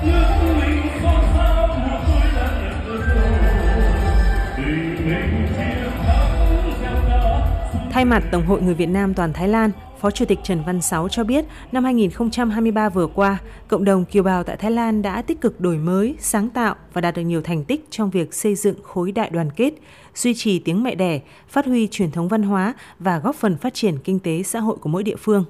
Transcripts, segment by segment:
Thay mặt Tổng hội Người Việt Nam toàn Thái Lan, Phó Chủ tịch Trần Văn Sáu cho biết, năm 2023 vừa qua, cộng đồng kiều bào tại Thái Lan đã tích cực đổi mới, sáng tạo và đạt được nhiều thành tích trong việc xây dựng khối đại đoàn kết, duy trì tiếng mẹ đẻ, phát huy truyền thống văn hóa và góp phần phát triển kinh tế xã hội của mỗi địa phương.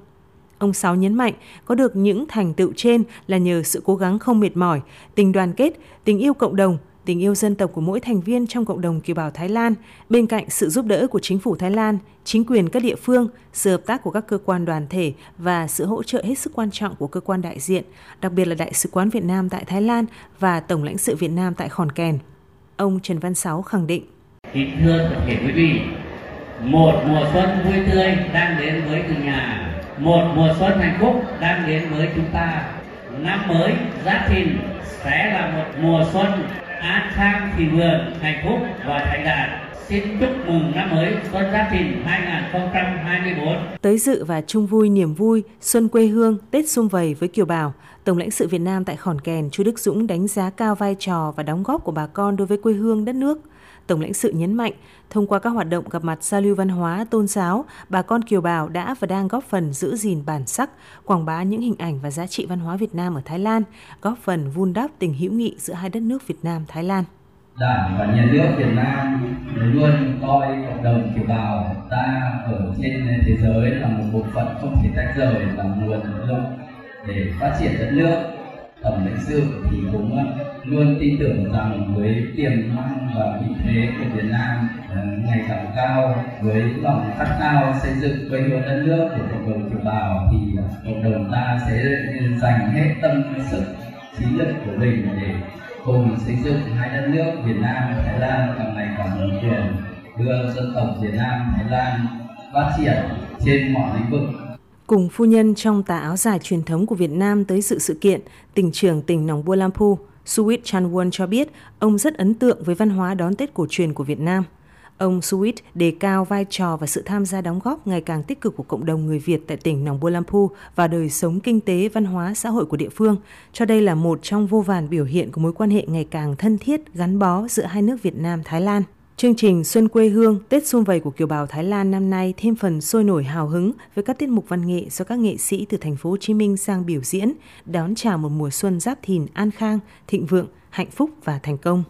Ông Sáu nhấn mạnh, có được những thành tựu trên là nhờ sự cố gắng không mệt mỏi, tình đoàn kết, tình yêu cộng đồng, tình yêu dân tộc của mỗi thành viên trong cộng đồng kiều bào Thái Lan, bên cạnh sự giúp đỡ của chính phủ Thái Lan, chính quyền các địa phương, sự hợp tác của các cơ quan đoàn thể và sự hỗ trợ hết sức quan trọng của cơ quan đại diện, đặc biệt là Đại sứ quán Việt Nam tại Thái Lan và Tổng lãnh sự Việt Nam tại Khòn Kèn. Ông Trần Văn Sáu khẳng định. Kính thưa toàn thể quý vị, một mùa xuân vui tươi đang đến với từng nhà, một mùa xuân hạnh phúc đang đến với chúng ta. Năm mới, Giáp Thìn sẽ là một mùa xuân an khang thịnh vượng, hạnh phúc và thành đạt Xin chúc mừng năm mới Xuân Giáp Thìn 2024. Tới dự và chung vui niềm vui Xuân quê hương Tết xung vầy với kiều bào, Tổng lãnh sự Việt Nam tại Khòn Kèn Chu Đức Dũng đánh giá cao vai trò và đóng góp của bà con đối với quê hương đất nước. Tổng lãnh sự nhấn mạnh, thông qua các hoạt động gặp mặt giao lưu văn hóa, tôn giáo, bà con kiều bào đã và đang góp phần giữ gìn bản sắc, quảng bá những hình ảnh và giá trị văn hóa Việt Nam ở Thái Lan, góp phần vun đắp tình hữu nghị giữa hai đất nước Việt Nam Thái Lan. Đảng và nhà nước Việt Nam luôn, coi cộng đồng kiều bào ta ở trên thế giới là một bộ phận không thể tách rời là nguồn lực để phát triển đất nước. Tổng lãnh sự thì cũng ờ, luôn tin tưởng rằng với tiềm năng và vị thế của Việt Nam ờ, ngày càng cao, với lòng khát khao xây dựng quê hương đất nước của cộng đồng kiều bào thì ờ, cộng đồng ta sẽ dành hết tâm sức, trí lực của mình để cùng xây dựng hai đất nước Việt Nam và Thái Lan càng ngày càng lớn cường đưa dân tộc Việt Nam Thái Lan phát triển trên mọi lĩnh vực Cùng phu nhân trong tà áo dài truyền thống của Việt Nam tới sự sự kiện, tỉnh trưởng tỉnh Nong Bua Lampu, Suwit Chanwon cho biết ông rất ấn tượng với văn hóa đón Tết cổ truyền của Việt Nam. Ông Suit đề cao vai trò và sự tham gia đóng góp ngày càng tích cực của cộng đồng người Việt tại tỉnh Nòng Bua Lampu và đời sống kinh tế, văn hóa, xã hội của địa phương, cho đây là một trong vô vàn biểu hiện của mối quan hệ ngày càng thân thiết, gắn bó giữa hai nước Việt Nam, Thái Lan. Chương trình Xuân quê hương Tết xung vầy của kiều bào Thái Lan năm nay thêm phần sôi nổi hào hứng với các tiết mục văn nghệ do các nghệ sĩ từ thành phố Hồ Chí Minh sang biểu diễn, đón chào một mùa xuân giáp thìn an khang, thịnh vượng, hạnh phúc và thành công.